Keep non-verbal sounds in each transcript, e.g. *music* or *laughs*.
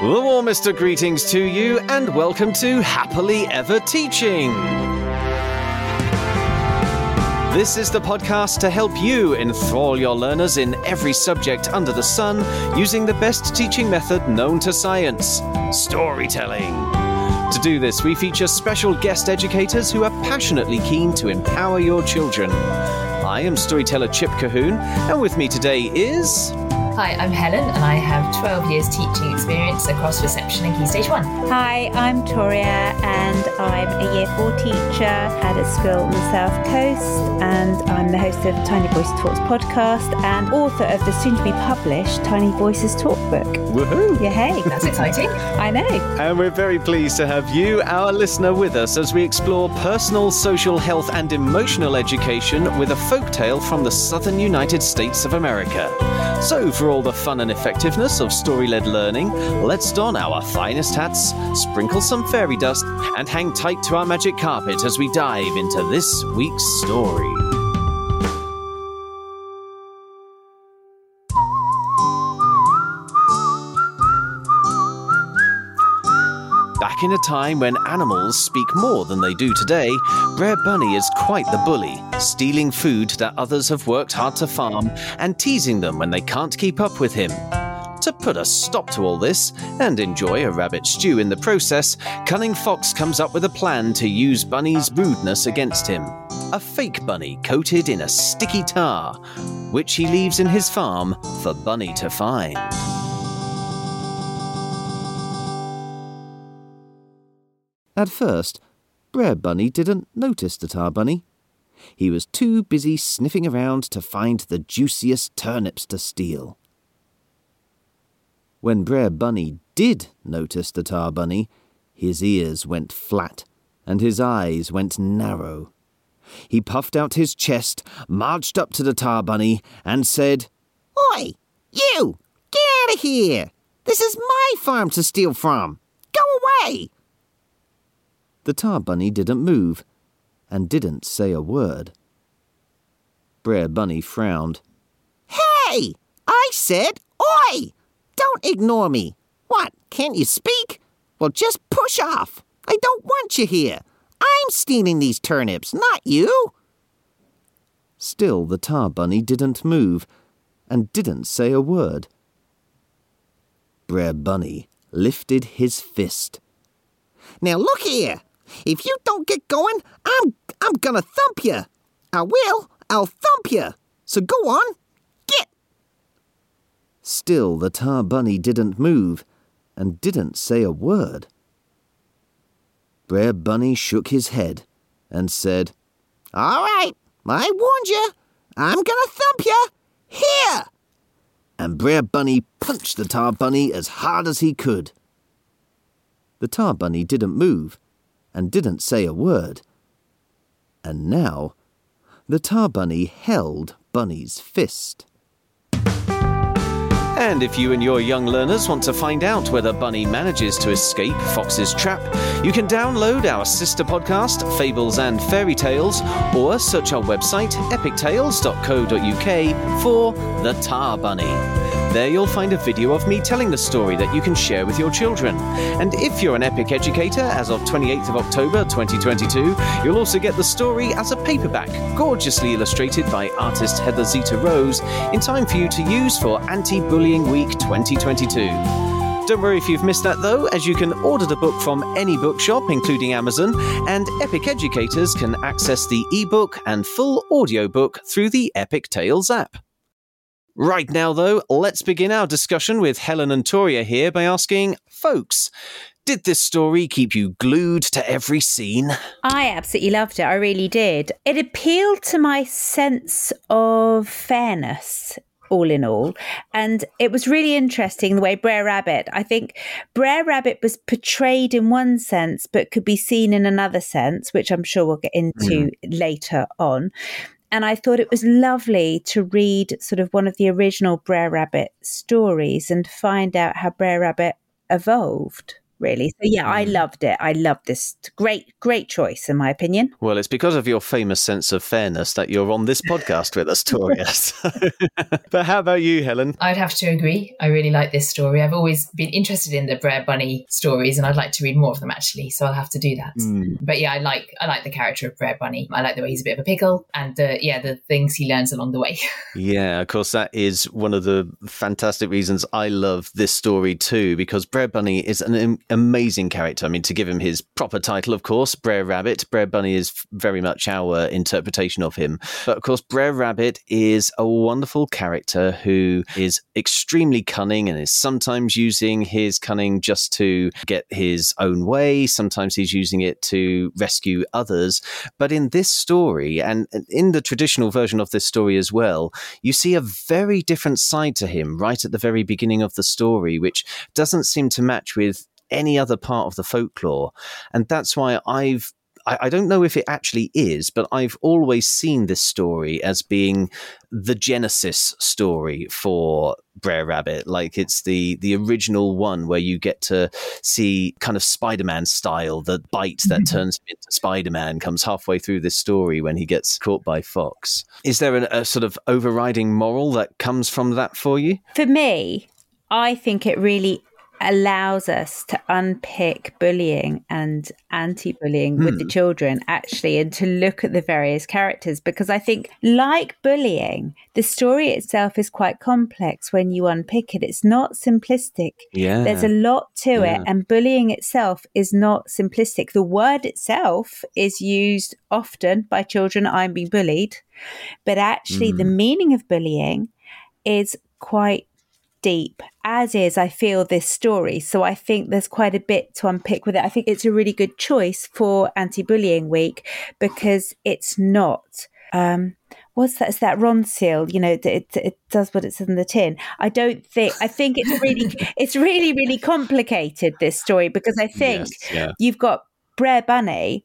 The warmest of greetings to you, and welcome to Happily Ever Teaching. This is the podcast to help you enthrall your learners in every subject under the sun using the best teaching method known to science storytelling. To do this, we feature special guest educators who are passionately keen to empower your children. I am storyteller Chip Colquhoun, and with me today is. Hi, I'm Helen, and I have 12 years teaching experience across reception and Key Stage 1. Hi, I'm Toria, and I'm a Year 4 teacher at a school on the South Coast, and I'm the host of Tiny Voices Talks podcast and author of the soon to be published Tiny Voices Talk book. Woohoo! Yeah, hey. That's exciting. *laughs* I know. And we're very pleased to have you, our listener, with us as we explore personal, social, health, and emotional education with a folktale from the southern United States of America. So, for all the fun and effectiveness of story led learning, let's don our finest hats, sprinkle some fairy dust, and hang tight to our magic carpet as we dive into this week's story. Back in a time when animals speak more than they do today, Brer Bunny is quite the bully, stealing food that others have worked hard to farm and teasing them when they can't keep up with him. To put a stop to all this and enjoy a rabbit stew in the process, Cunning Fox comes up with a plan to use Bunny's rudeness against him. A fake bunny coated in a sticky tar, which he leaves in his farm for Bunny to find. At first, Brer Bunny didn't notice the tar bunny. He was too busy sniffing around to find the juiciest turnips to steal. When Brer Bunny did notice the tar bunny, his ears went flat and his eyes went narrow. He puffed out his chest, marched up to the tar bunny, and said, Oi, you! Get out of here! This is my farm to steal from! Go away! The tar bunny didn't move and didn't say a word. Brer Bunny frowned. Hey! I said, Oi! Don't ignore me! What, can't you speak? Well, just push off! I don't want you here! I'm stealing these turnips, not you! Still, the tar bunny didn't move and didn't say a word. Brer Bunny lifted his fist. Now look here! If you don't get going, I'm I'm gonna thump you. I will. I'll thump you. So go on. Get. Still, the tar bunny didn't move and didn't say a word. Brer Bunny shook his head and said, All right. I warned you. I'm gonna thump you. Here. And Brer Bunny punched the tar bunny as hard as he could. The tar bunny didn't move and didn't say a word. And now, the tar bunny held Bunny's fist. And if you and your young learners want to find out whether Bunny manages to escape Fox's trap, you can download our sister podcast, Fables and Fairy Tales, or search our website, epictales.co.uk, for The Tar Bunny. There you'll find a video of me telling the story that you can share with your children. And if you're an epic educator, as of 28th of October 2022, you'll also get the story as a paperback, gorgeously illustrated by artist Heather Zeta Rose, in time for you to use for Anti Bullying Week 2022. Don't worry if you've missed that though, as you can order the book from any bookshop, including Amazon, and Epic educators can access the ebook and full audiobook through the Epic Tales app. Right now, though, let's begin our discussion with Helen and Toria here by asking, folks, did this story keep you glued to every scene? I absolutely loved it. I really did. It appealed to my sense of fairness all in all. And it was really interesting the way Brer Rabbit, I think Brer Rabbit was portrayed in one sense, but could be seen in another sense, which I'm sure we'll get into mm. later on. And I thought it was lovely to read sort of one of the original Brer Rabbit stories and find out how Brer Rabbit evolved. Really. So yeah, I loved it. I loved this. Great, great choice in my opinion. Well, it's because of your famous sense of fairness that you're on this podcast with us, Toria. *laughs* *laughs* but how about you, Helen? I'd have to agree. I really like this story. I've always been interested in the Brer Bunny stories, and I'd like to read more of them actually. So I'll have to do that. Mm. But yeah, I like I like the character of Brer Bunny. I like the way he's a bit of a pickle, and the yeah the things he learns along the way. *laughs* Yeah, of course, that is one of the fantastic reasons I love this story too, because Brer Bunny is an am- amazing character. I mean, to give him his proper title, of course, Brer Rabbit. Brer Bunny is very much our interpretation of him. But of course, Brer Rabbit is a wonderful character who is extremely cunning and is sometimes using his cunning just to get his own way. Sometimes he's using it to rescue others. But in this story, and in the traditional version of this story as well, you see a very different side to him right at the very beginning of the story, which doesn't seem to match with any other part of the folklore. And that's why I've I, don't know if it actually is, but I've always seen this story as being the genesis story for Brer Rabbit. Like it's the the original one where you get to see kind of Spider-Man style, the bite that mm-hmm. turns him into Spider-Man comes halfway through this story when he gets caught by Fox. Is there a, a sort of overriding moral that comes from that for you? For me, I think it really allows us to unpick bullying and anti-bullying with the hmm. children actually and to look at the various characters because i think like bullying the story itself is quite complex when you unpick it. It's not simplistic. Yeah. there's a lot to Yeah. it and bullying itself is not simplistic. The word itself is used often by children i'm being bullied but actually the hmm. meaning of bullying is quite deep, as is, I feel, this story. So I think there's quite a bit to unpick with it. I think it's a really good choice for anti bullying week because it's not. Um, what's that? It's that Ronseal, you know, it, it, it does what it says in the tin. I don't think, I think it's really, *laughs* it's really, really complicated, this story, because I think Yes, yeah. you've got Brer Bunny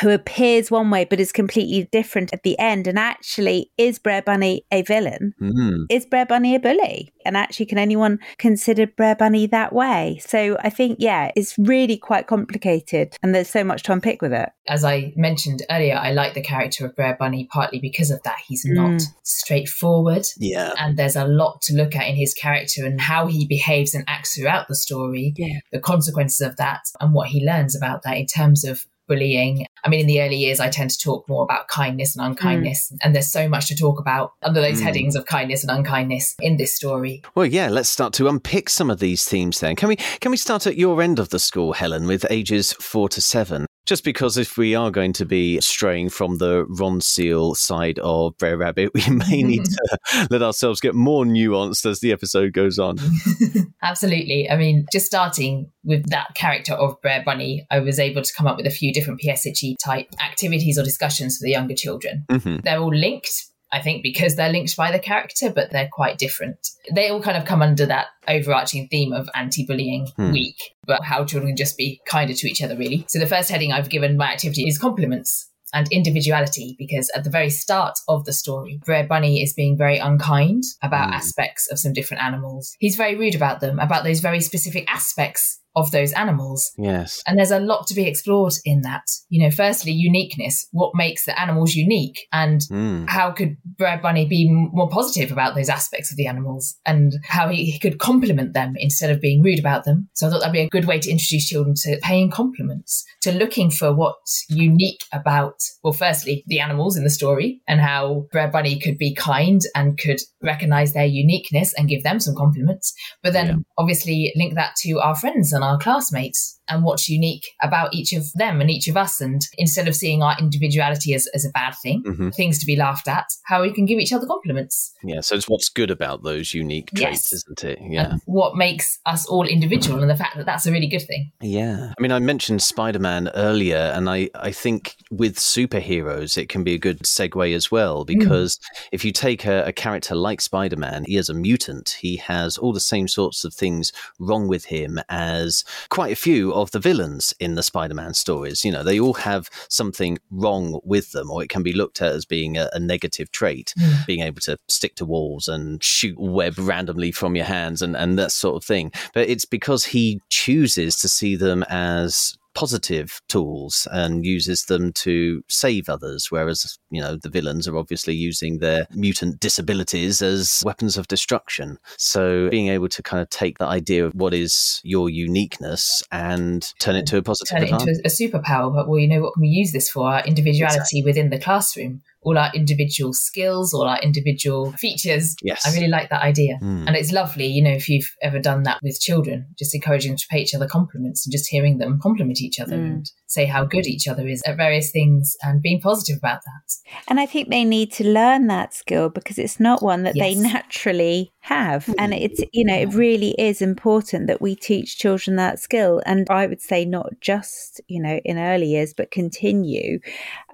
who appears one way but is completely different at the end. And actually, is Brer Bunny a villain? Mm. Is Brer Bunny a bully? And actually, can anyone consider Brer Bunny that way? So I think, yeah, it's really quite complicated and there's so much to unpick with it. As I mentioned earlier, I like the character of Brer Bunny partly because of that. He's not straightforward. Yeah. And there's a lot to look at in his character and how he behaves and acts throughout the story, Yeah. the consequences of that, and what he learns about that in terms of bullying. I mean, in the early years, I tend to talk more about kindness and unkindness, mm. and there's so much to talk about under those mm. headings of kindness and unkindness in this story. Well, yeah, let's start to unpick some of these themes then. Can we can we start at your end of the school, Helen, with ages 4 to 7? Just because if we are going to be straying from the Ronseal side of Brer Rabbit, *laughs* we may *laughs* need to let ourselves get more nuanced as the episode goes on. *laughs* Absolutely. I mean, just starting with that character of Brer Bunny, I was able to come up with a few different PSHE type activities or discussions for the younger children. hmm They're all linked, I think, because they're linked by the character, but they're quite different. They all kind of come under that overarching theme of anti bullying Hmm. week, but how children just be kinder to each other, really. So the first heading I've given my activity is compliments. And individuality, because at the very start of the story, Brer Bunny is being very unkind about Hmm. aspects of some different animals. He's very rude about them, about those very specific aspects of those animals. Yes. And there's a lot to be explored in that. You know, firstly, uniqueness. What makes the animals unique? And Mm. how could Brer Bunny be more positive about those aspects of the animals and how he, he could compliment them instead of being rude about them? So I thought that'd be a good way to introduce children to paying compliments, to looking for what's unique about, well, firstly, the animals in the story and how Brer Bunny could be kind and could recognize their uniqueness and give them some compliments. But then Yeah. obviously link that to our friends and our classmates and what's unique about each of them and each of us. And instead of seeing our individuality as, as a bad thing, Mhm. things to be laughed at, how we can give each other compliments. Yeah. So it's what's good about those unique traits, Yes. isn't it? Yeah. And what makes us all individual and the fact that that's a really good thing. Yeah. I mean, I mentioned Spider Man earlier, and I, I think with superheroes, it can be a good segue as well, because if you take a, a character like Spider Man, he is a mutant. He has all the same sorts of things wrong with him as quite a few of the villains in the Spider-Man stories. You know, they all have something wrong with them, or it can be looked at as being a, a negative trait, Mm. being able to stick to walls and shoot web randomly from your hands and, and that sort of thing. But it's because he chooses to see them as positive tools and uses them to save others whereas you know the villains are obviously using their mutant disabilities as weapons of destruction so being able to kind of take the idea of what is your uniqueness and turn it to a positive turn it into a, a superpower. But well, you know what can we use this for? Our individuality within the classroom, all our individual skills, all our individual features. Yes. I really like that idea. Mm. And it's lovely, you know, if you've ever done that with children, just encouraging them to pay each other compliments and just hearing them compliment each other Mm. and say how good each other is at various things and being positive about that. And I think they need to learn that skill because it's not one that they naturally have. Hmm. And it's, you know, it really is important that we teach children that skill. And I would say not just, you know, in early years, but continue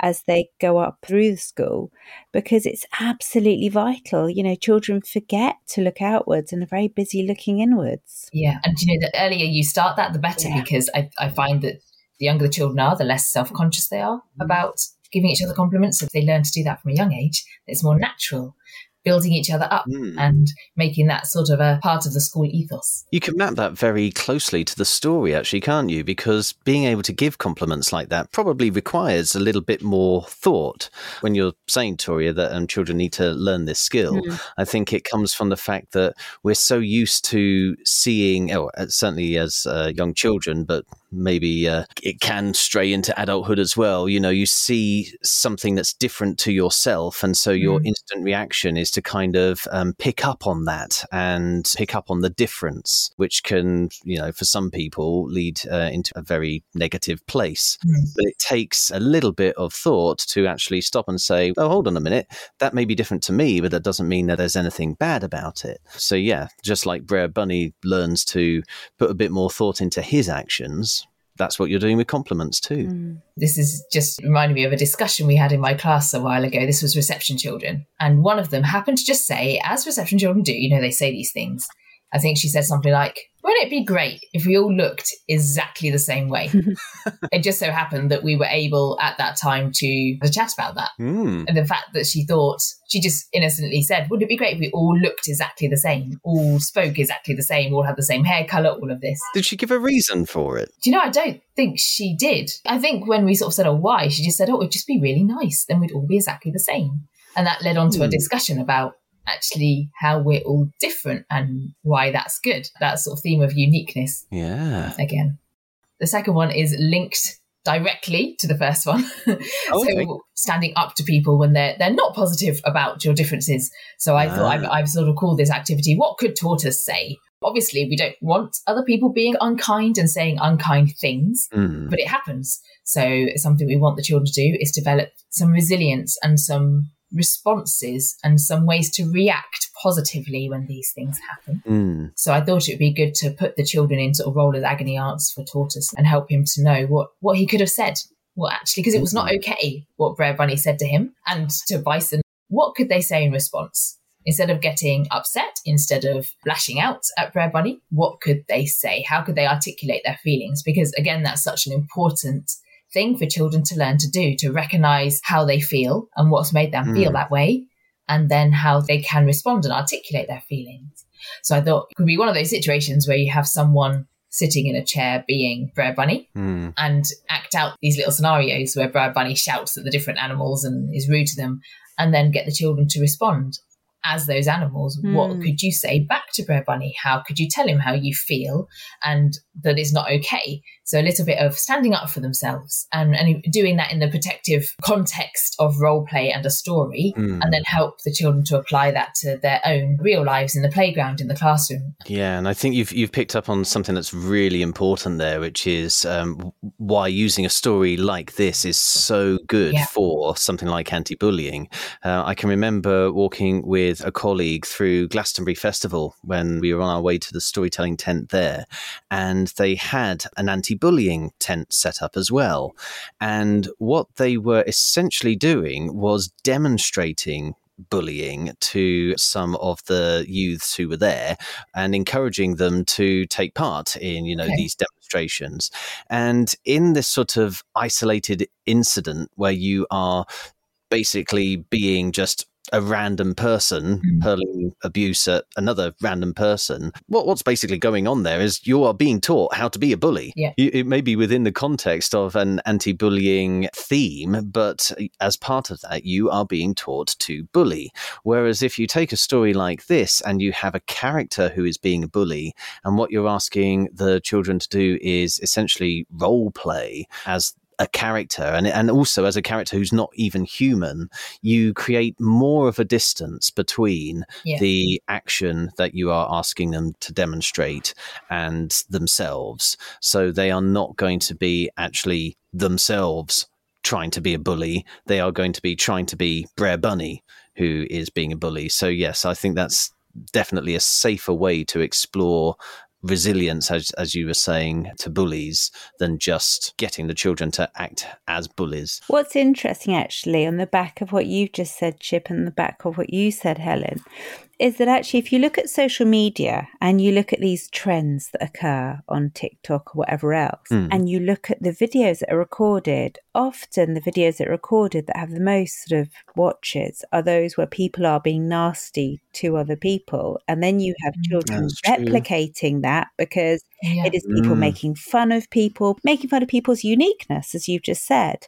as they go up through the school because it's absolutely vital. You know, children forget to look outwards and are very busy looking inwards. Yeah. And you know, the earlier you start that, the better Yeah. because I, I find that the younger the children are, the less self conscious they are mm. about giving each other compliments. If they learn to do that from a young age, it's more natural, building each other up Mm. and making that sort of a part of the school ethos. You can map that very closely to the story, actually, can't you? Because being able to give compliments like that probably requires a little bit more thought. When you're saying, Toria, that um, children need to learn this skill, I think it comes from the fact that we're so used to seeing, oh, certainly as uh, young children, but maybe uh, it can stray into adulthood as well. You know, you see something that's different to yourself, and so your Mm. instant reaction is to kind of um, pick up on that and pick up on the difference, which can, you know, for some people lead uh, into a very negative place. Mm. But it takes a little bit of thought to actually stop and say, oh, hold on a minute, that may be different to me, but that doesn't mean that there's anything bad about it. So, yeah, just like Brer Bunny learns to put a bit more thought into his actions, that's what you're doing with compliments too. Mm. This is just reminding me of a discussion we had in my class a while ago. This was reception children. And one of them happened to just say, as reception children do, you know, they say these things. I think she said something like, Wouldn't it be great if we all looked exactly the same way? *laughs* it just so happened that we were able at that time to, to chat about that. Mm. And the fact that she thought, she just innocently said, Wouldn't it be great if we all looked exactly the same, all spoke exactly the same, all had the same hair colour, all of this? Did she give a reason for it? Do you know, I don't think she did. I think when we sort of said, oh, why? She just said, oh, it'd just be really nice. Then we'd all be exactly the same. And that led on to a Hmm. discussion about actually how we're all different and why that's good. That sort of theme of uniqueness Yeah. again. The second one is linked directly to the first one. *laughs* Okay. so standing up to people when they're they're not positive about your differences. So I thought Ah. I've, I've sort of called this activity "What could tortoise say?" Obviously, we don't want other people being unkind and saying unkind things, Mm. but it happens. So something we want the children to do is develop some resilience and some responses and some ways to react positively when these things happen. Mm. So I thought it would be good to put the children in sort of role as agony aunts for Tortoise and help him to know what, what he could have said. Well, actually, because it was not okay what Brer Bunny said to him and to Bison. What could they say in response? Instead of getting upset, instead of lashing out at Brer Bunny, what could they say? How could they articulate their feelings? Because again, that's such an important thing for children to learn to do, to recognize how they feel and what's made them feel Mm. that way, and then how they can respond and articulate their feelings. So I thought it could be one of those situations where you have someone sitting in a chair being Brer Bunny Mm. and act out these little scenarios where Brer Bunny shouts at the different animals and is rude to them, and then get the children to respond as those animals. What Hmm. could you say back to Brer Bunny? How could you tell him how you feel and that it's not okay? So a little bit of standing up for themselves and, and doing that in the protective context of role play and a story, Mm. and then help the children to apply that to their own real lives in the playground, in the classroom. Yeah, and I think you've you've picked up on something that's really important there, which is um, why using a story like this is so good Yeah. for something like anti-bullying. Uh, I can remember walking with a colleague through Glastonbury Festival when we were on our way to the storytelling tent there, and they had an anti-bullying tent set up as well. And what they were essentially doing was demonstrating bullying to some of the youths who were there and encouraging them to take part in you know okay. these demonstrations and in this sort of isolated incident where you are basically being just a random person mm. hurling abuse at another random person. What, what's basically going on there is you are being taught how to be a bully. Yeah. You, it may be within the context of an anti bullying theme, but as part of that, you are being taught to bully. Whereas if you take a story like this and you have a character who is being a bully, and what you're asking the children to do is essentially role play as a character and and also as a character who's not even human you create more of a distance between yeah. the action that you are asking them to demonstrate and themselves. So they are not going to be actually themselves trying to be a bully. They are going to be trying to be Brer Bunny who is being a bully. So yes i think that's definitely a safer way to explore resilience, as, as you were saying, to bullies than just getting the children to act as bullies. What's interesting, actually, on the back of what you've just said, Chip, and the back of what you said, Helen, is that actually, if you look at social media and you look at these trends that occur on TikTok or whatever else, mm. and you look at the videos that are recorded, often the videos that are recorded that have the most sort of watches are those where people are being nasty to other people. And then you have mm. children replicating that because yeah. it is people mm. making fun of people, making fun of people's uniqueness, as you've just said.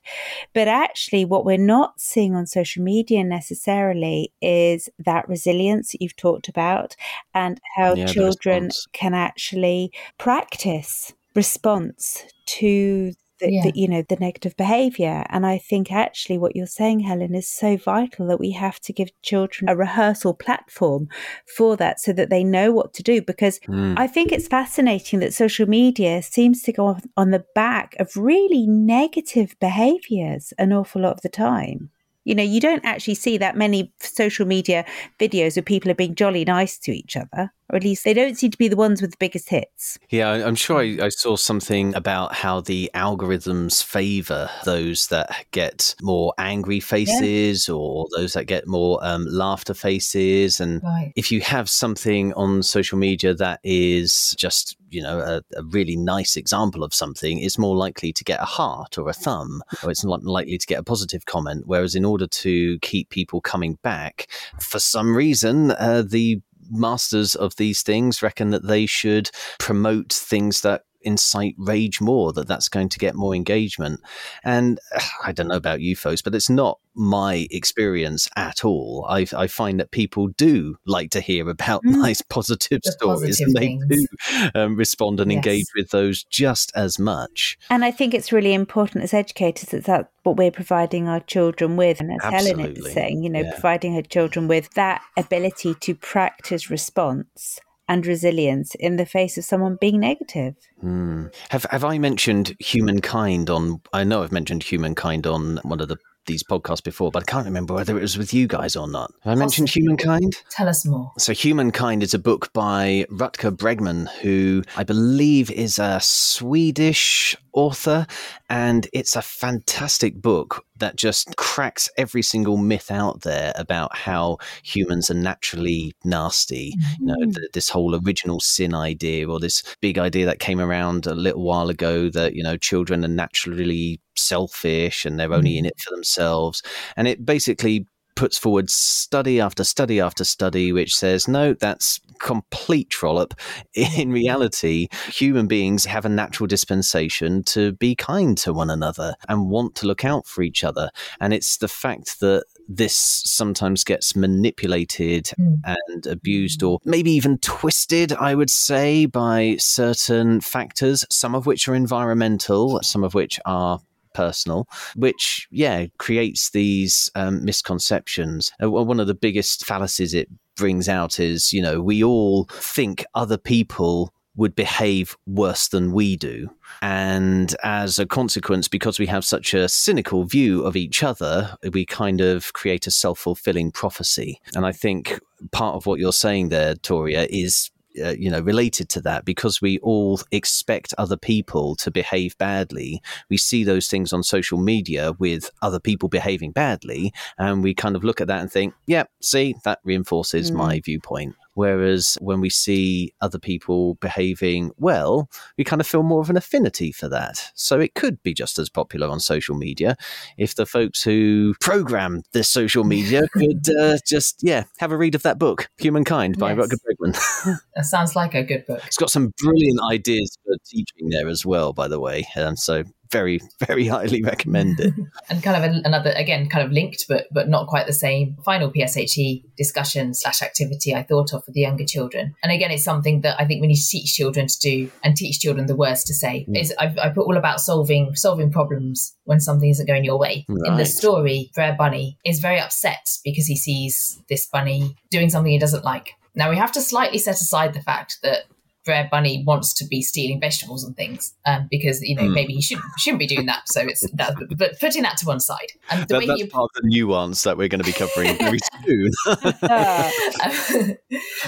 But actually, what we're not seeing on social media necessarily is that resilience that you've talked about and how yeah, children can actually practice response to the, yeah. the, you know the negative behavior and i think actually what you're saying helen is so vital that we have to give children a rehearsal platform for that so that they know what to do because mm. i think it's fascinating that social media seems to go on the back of really negative behaviors an awful lot of the time you know, you don't actually see that many social media videos where people are being jolly nice to each other, or at least they don't seem to be the ones with the biggest hits. Yeah, I'm sure I, I saw something about how the algorithms favor those that get more angry faces yeah. or those that get more um, laughter faces. And right. if you have something on social media that is just you know a, a, really nice example of something it's more likely to get a heart or a thumb or it's not likely to get a positive comment whereas in order to keep people coming back for some reason uh, the masters of these things reckon that they should promote things that incite rage more that that's going to get more engagement and *sighs* i don't know about you folks but it's not my experience at all i, I find that people do like to hear about *laughs* mm. nice positive the stories positive and they things. do um, respond and yes. engage with those just as much and i think it's really important as educators that that's what we're providing our children with and as Absolutely. helen is saying you know yeah. providing her children with that ability to practice response and resilience in the face of someone being negative. Mm. Have have I mentioned humankind on? I know I've mentioned humankind on one of the these podcasts before, but I can't remember whether it was with you guys or not. Have I mentioned Humankind? Tell us more. So, Humankind is a book by Rutger Bregman, who I believe is a Swedish author, and it's a fantastic book that just cracks every single myth out there about how humans are naturally nasty. Mm-hmm. You know, mm-hmm. th- this whole original sin idea, or this big idea that came around a little while ago that you know children are naturally selfish and they're only in mm-hmm. it for themselves, and it basically puts forward study after study after study which says no that's complete trollop *laughs* in reality human beings have a natural dispensation to be kind to one another and want to look out for each other and it's the fact that this sometimes gets manipulated mm. and abused or maybe even twisted, I would say, by certain factors, some of which are environmental, some of which are personal, which, yeah, creates these um, misconceptions. Uh, one of the biggest fallacies it brings out is, you know, we all think other people would behave worse than we do. And as a consequence, because we have such a cynical view of each other, we kind of create a self fulfilling prophecy. And I think part of what you're saying there, Toria, is uh, you know related to that because we all expect other people to behave badly we see those things on social media with other people behaving badly and we kind of look at that and think yeah see that reinforces mm. my viewpoint Whereas when we see other people behaving well, we kind of feel more of an affinity for that. So it could be just as popular on social media if the folks who program this social media *laughs* could uh, just, yeah, have a read of that book, Humankind by yes. Rutger Bregman. *laughs* that sounds like a good book. It's got some brilliant ideas for teaching there as well, by the way. And so very, very highly recommend it. *laughs* and kind of another, again, kind of linked, but but not quite the same. Final PSHE discussion slash activity I thought of for the younger children. And again, it's something that I think we need to teach children to do and teach children the words to say. Mm. Is I, I, put all about solving solving problems when something isn't going your way. Right. In the story, Brer Bunny is very upset because he sees this bunny doing something he doesn't like. Now we have to slightly set aside the fact that Brer Bunny wants to be stealing vegetables and things um, because you know mm. maybe he shouldn't shouldn't be doing that. So it's *laughs* that, but putting that to one side. And the that, way that's he, part of the nuance that we're going to be covering *laughs* very soon. *laughs*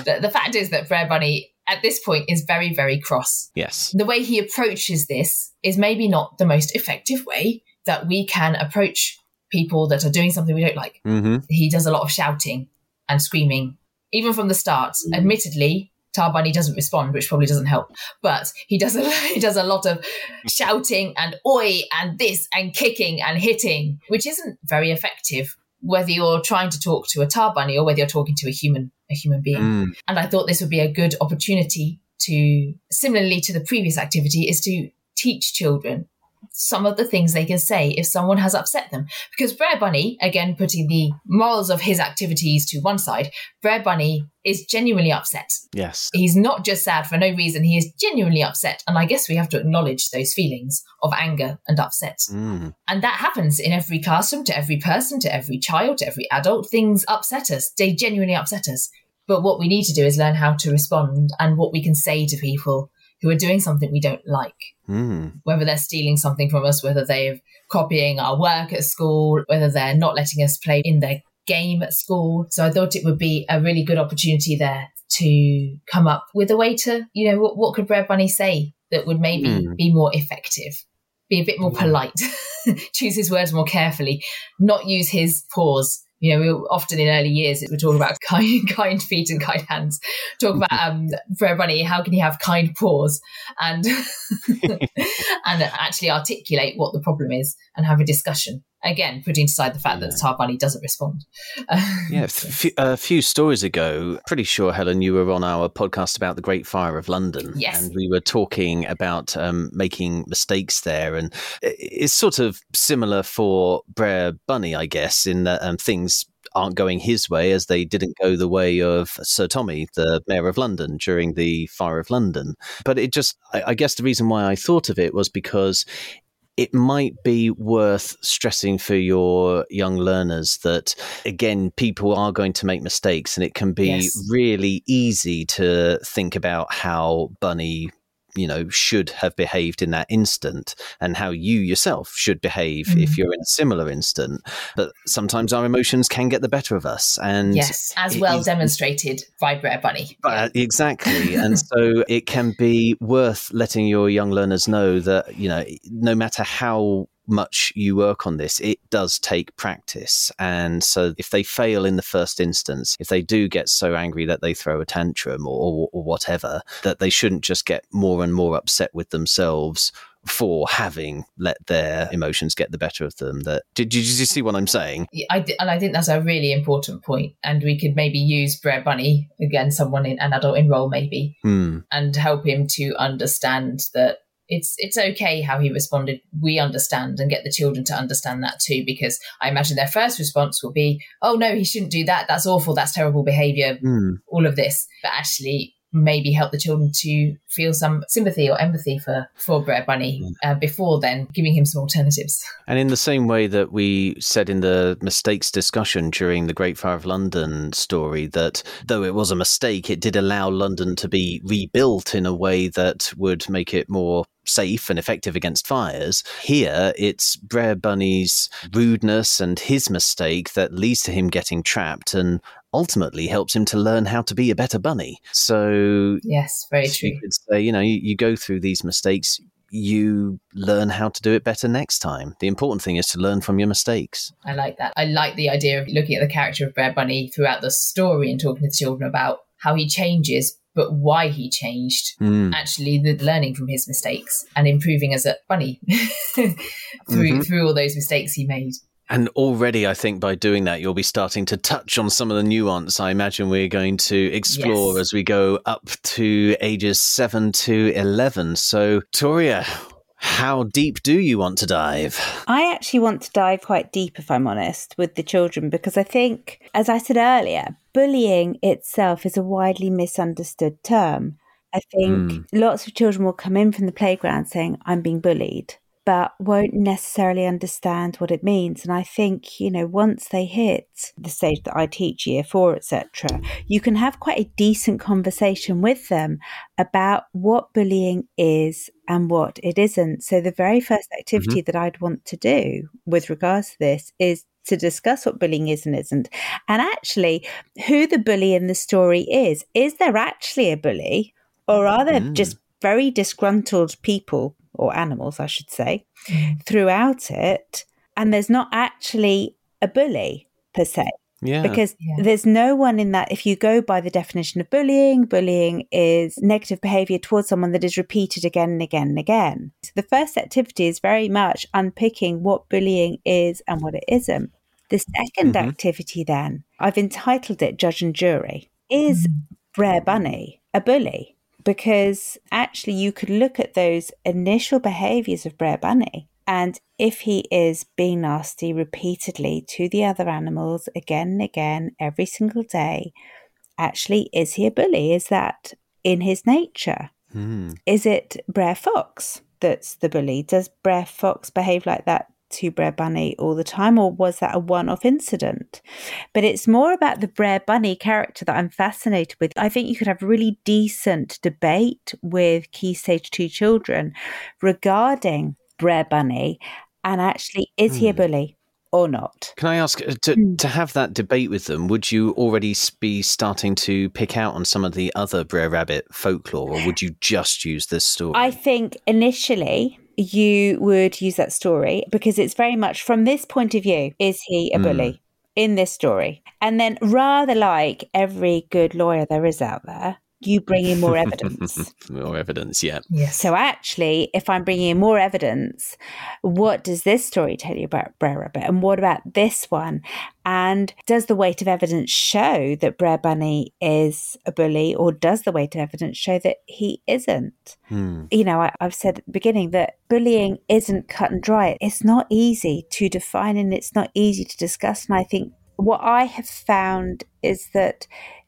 the, the fact is that Brer Bunny at this point is very very cross. Yes, the way he approaches this is maybe not the most effective way that we can approach people that are doing something we don't like. Mm-hmm. He does a lot of shouting and screaming even from the start. Mm. Admittedly, Tar Bunny doesn't respond, which probably doesn't help. But he does a, *laughs* he does a lot of shouting and oi and this and kicking and hitting, which isn't very effective. Whether you're trying to talk to a tar bunny or whether you're talking to a human a human being, mm. and I thought this would be a good opportunity to, similarly to the previous activity, is to teach children some of the things they can say if someone has upset them. Because Brer Bunny, again, putting the morals of his activities to one side, Brer Bunny is genuinely upset. Yes. He's not just sad for no reason. He is genuinely upset. And I guess we have to acknowledge those feelings of anger and upset. Mm. And that happens in every classroom, to every person, to every child, to every adult. Things upset us. They genuinely upset us. But what we need to do is learn how to respond and what we can say to people who are doing something we don't like. Mm. Whether they're stealing something from us, whether they're copying our work at school, whether they're not letting us play in their game at school. So I thought it would be a really good opportunity there to come up with a way to, you know, what, what could Brer Bunny say that would maybe mm. be more effective, be a bit more polite, *laughs* choose his words more carefully, not use his paws you know, we often in early years we talk about *laughs* kind, kind feet and kind hands. Talk about um, Brer Bunny, how can you have kind paws, and *laughs* and actually articulate what the problem is and have a discussion. Again, putting aside the fact yeah. that the tar bunny doesn't respond. *laughs* yeah, a few stories ago, pretty sure Helen, you were on our podcast about the Great Fire of London. Yes, and we were talking about um, making mistakes there, and it's sort of similar for Brer Bunny, I guess, in that um, things aren't going his way as they didn't go the way of Sir Tommy, the Mayor of London, during the Fire of London. But it just, I, I guess the reason why I thought of it was because it might be worth stressing for your young learners that again people are going to make mistakes and it can be yes. really easy to think about how bunny you know should have behaved in that instant and how you yourself should behave mm. if you're in a similar instant. But sometimes our emotions can get the better of us and yes as well it, demonstrated by Brer Bunny. Uh, exactly. And so it can be worth letting your young learners know that you know no matter how much you work on this, it does take practice. And so if they fail in the first instance, if they do get so angry that they throw a tantrum or, or, or whatever, that they shouldn't just get more and more upset with themselves for having let their emotions get the better of them. That did, did you see what I'm saying? I and I think that's a really important point. and we could maybe use Brer Bunny again, someone in an adult enroll maybe, mm. and help him to understand that it's it's okay how he responded. We understand and get the children to understand that too, because I imagine their first response will be, "Oh no, he shouldn't do that. That's awful. That's terrible behavior." Mm. All of this, but actually, maybe help the children to feel some sympathy or empathy for for Brer Bunny uh, before then giving him some alternatives. And in the same way that we said in the mistakes discussion during the Great Fire of London story, that though it was a mistake, it did allow London to be rebuilt in a way that would make it more safe and effective against fires. Here, it's Brer Bunny's rudeness and his mistake that leads to him getting trapped and ultimately helps him to learn how to be a better bunny. So, yes, very so true. You could say, you know, you, you go through these mistakes, you learn how to do it better next time. The important thing is to learn from your mistakes. I like that. I like the idea of looking at the character of Brer Bunny throughout the story and talking to the children about how he changes, but why he changed. Mm. Actually, the learning from his mistakes and improving as a bunny *laughs* through Mhm. through all those mistakes he made. And already, I think by doing that, you'll be starting to touch on some of the nuance I imagine we're going to explore Yes. as we go up to ages 7 to 11. So, Toria, how deep do you want to dive? I actually want to dive quite deep, if I'm honest, with the children because I think, as I said earlier, bullying itself is a widely misunderstood term. I think hmm. lots of children will come in from the playground saying, I'm being bullied, but won't necessarily understand what it means. And I think, you know, once they hit the stage that I teach, year four, etc., you can have quite a decent conversation with them about what bullying is and what it isn't. So, the very first activity that I'd want to do with regards to this is to discuss what bullying is and isn't, and actually who the bully in the story is. Is there actually a bully, or are there Mm. just very disgruntled people or animals, I should say, throughout it? And there's not actually a bully per se Yeah. because Yeah. there's no one in that if you go by the definition of bullying bullying is negative behavior towards someone that is repeated again and again and again so the first activity is very much unpicking what bullying is and what it isn't the 2nd Mhm. activity then i've entitled it judge and jury is Brer Bunny a bully? Because actually, you could look at those initial behaviors of Brer Bunny, and if he is being nasty repeatedly to the other animals again and again, every single day, actually, is he a bully? Is that in his nature? Mm. Is it Brer Fox that's the bully? Does Brer Fox behave like that to Brer Bunny all the time, or was that a one off incident? But it's more about the Brer Bunny character that I'm fascinated with. I think you could have a really decent debate with Key Stage 2 children regarding Brer Bunny and actually, is he a Hmm. bully or not? Can I ask uh, to, Mm. to have that debate with them? Would you already be starting to pick out on some of the other Brer Rabbit folklore, or would you just use this story? I think initially you would use that story because it's very much from this point of view is he a Mm. bully in this story? And then, rather like every good lawyer there is out there, you bring in more evidence. *laughs* more evidence, yeah. Yes. So, actually, if I'm bringing in more evidence, what does this story tell you about Brer Rabbit? And what about this one? And does the weight of evidence show that Brer Bunny is a bully, or does the weight of evidence show that he isn't? Hmm. you know, I, I've said at the beginning that bullying isn't cut and dry. It's not easy to define and it's not easy to discuss. And I think what I have found is that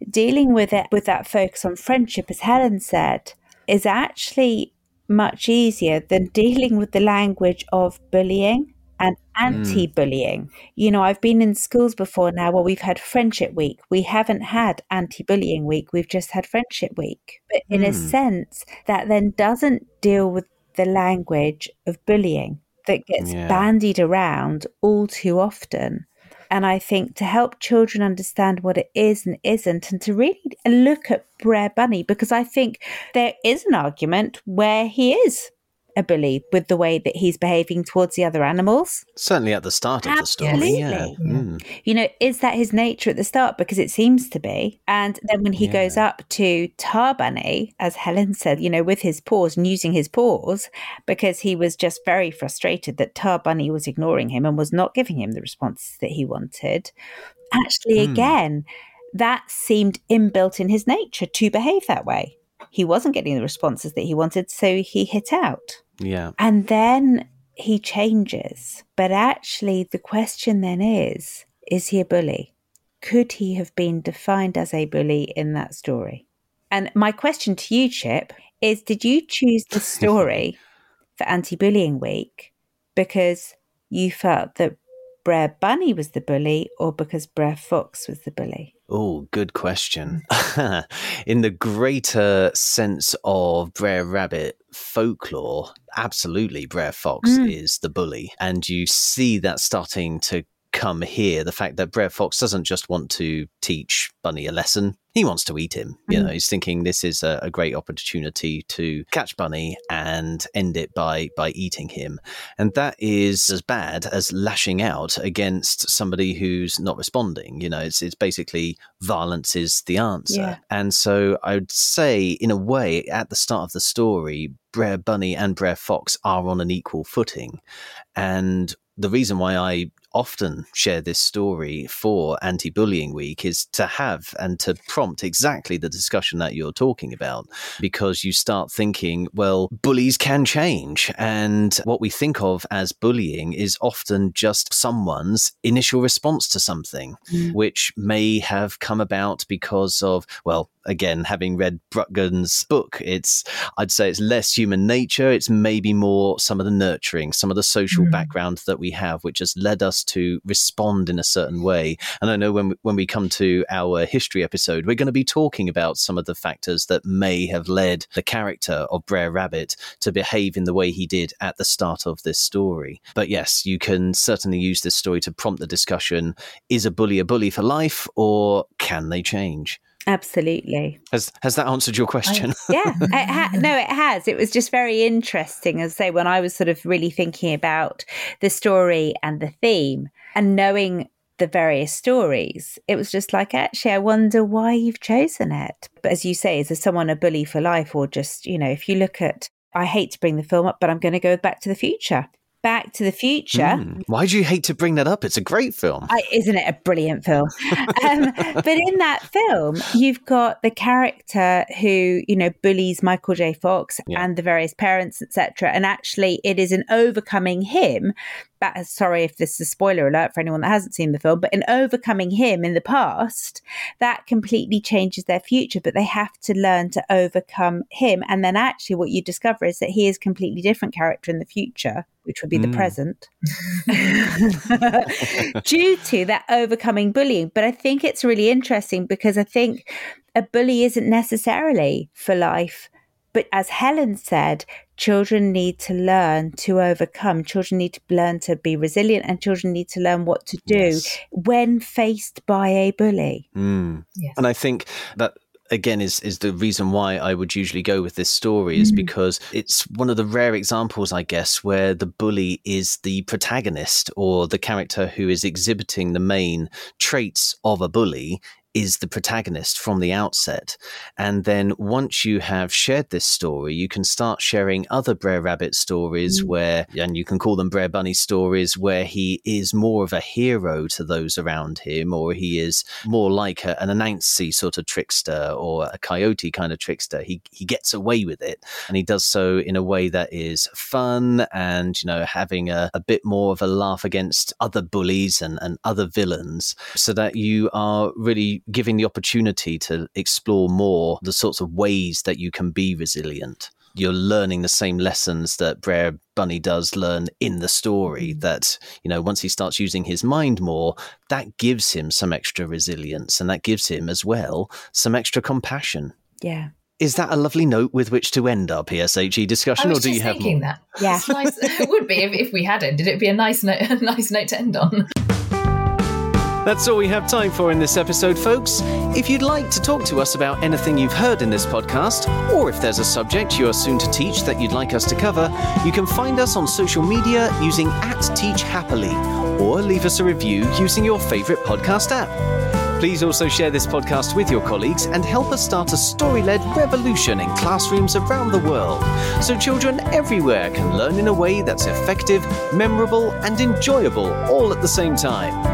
dealing with it with that focus on friendship, as Helen said, is actually much easier than dealing with the language of bullying and anti bullying. You know, I've been in schools before now where we've had friendship week. We haven't had anti bullying week, we've just had friendship week. But in a Hmm. sense, that then doesn't deal with the language of bullying that gets Yeah. bandied around all too often. And I think to help children understand what it is and isn't, and to really look at Brer Bunny, because I think there is an argument where he is a bully with the way that he's behaving towards the other animals. Certainly at the start of the story, yeah. Mm. You know, is that his nature at the start? Because it seems to be. And then when he Yeah. goes up to Tar Bunny, as Helen said, you know, with his paws and using his paws, because he was just very frustrated that Tar Bunny was ignoring him and was not giving him the responses that he wanted. Actually, Hmm. again, that seemed inbuilt in his nature to behave that way. He wasn't getting the responses that he wanted, so he hit out. Yeah. And then he changes. But actually, the question then is is he a bully? Could he have been defined as a bully in that story? And my question to you, Chip, is did you choose the *laughs* story for Anti Bullying Week because you felt that Brer Bunny was the bully or because Brer Fox was the bully? Oh, good question. *laughs* In the greater sense of Brer Rabbit folklore, absolutely Brer Fox Mm. is the bully. And you see that starting to come here. The fact that Brer Fox doesn't just want to teach Bunny a lesson, he wants to eat him. You Mm. know, he's thinking this is a, a great opportunity to catch Bunny and end it by by eating him. And that is as bad as lashing out against somebody who's not responding. You know, it's it's basically violence is the answer. Yeah. And so I would say, in a way, at the start of the story, Brer Bunny and Brer Fox are on an equal footing. And the reason why I often share this story for anti bullying week is to have and to prompt exactly the discussion that you're talking about because you start thinking, well, bullies can change. And what we think of as bullying is often just someone's initial response to something, Mm. which may have come about because of, well, again, having read Brutgen's book, it's, I'd say it's less human nature. It's maybe more some of the nurturing, some of the social Mm. background that we have, which has led us to respond in a certain way. And I know when we, when we come to our history episode, we're going to be talking about some of the factors that may have led the character of Brer Rabbit to behave in the way he did at the start of this story. But yes, you can certainly use this story to prompt the discussion: Is a bully a bully for life, or can they change? Absolutely. Has has that answered your question? *laughs* yeah it ha- no it has it was just very interesting as I say when i was sort of really thinking about the story and the theme and knowing the various stories it was just like actually i wonder why you've chosen it but as you say is there someone a bully for life or just you know if you look at i hate to bring the film up but i'm going to go back to the future back to the future Hmm. Why do you hate to bring that up? It's a great film. I, isn't it a brilliant film? um, but in that film, you've got the character who you know bullies Michael J. Fox Yeah. and the various parents, etc. And actually, it is in overcoming him. But sorry if this is a spoiler alert for anyone that hasn't seen the film, but in overcoming him in the past, that completely changes their future. But they have to learn to overcome him, and then actually, what you discover is that he is a completely different character in the future, which would be the Mm. present *laughs* *laughs* due to that overcoming bullying. But I think it's really interesting because I think a bully isn't necessarily for life. But as Helen said, children need to learn to overcome. Children need to learn to be resilient, and children need to learn what to do Yes. when faced by a bully. Mm. Yes. And I think that again is is the reason why I would usually go with this story is Mm. because it's one of the rare examples, I guess, where the bully is the protagonist or the character who is exhibiting the main traits of a bully is the protagonist from the outset. And then once you have shared this story, you can start sharing other Brer Rabbit stories Mm. where, and you can call them Brer Bunny stories, where he is more of a hero to those around him, or he is more like a, an Anansi sort of trickster or a coyote kind of trickster. He, he gets away with it and he does so in a way that is fun and, you know, having a, a bit more of a laugh against other bullies and, and other villains so that you are really giving the opportunity to explore more the sorts of ways that you can be resilient. You're learning the same lessons that Brer Bunny does learn in the story. Mm. That, you know, once he starts using his mind more, that gives him some extra resilience and that gives him as well some extra compassion. Yeah. Is that a lovely note with which to end our PSHE discussion, or do just you have thinking more? that. *laughs* Yeah. Nice. it would be if, if we had ended. It'd be a nice note, *laughs* a nice note to end on. That's all we have time for in this episode, folks. If you'd like to talk to us about anything you've heard in this podcast, or if there's a subject you are soon to teach that you'd like us to cover, you can find us on social media using at Teach Happily, or leave us a review using your favourite podcast app. Please also share this podcast with your colleagues and help us start a story led revolution in classrooms around the world so children everywhere can learn in a way that's effective, memorable, and enjoyable all at the same time.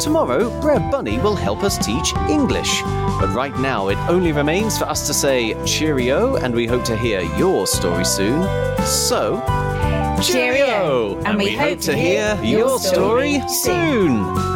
Tomorrow, Brer Bunny will help us teach English. But right now, it only remains for us to say cheerio, and we hope to hear your story soon. So, Cheerio, And, we, hope to hear your story soon.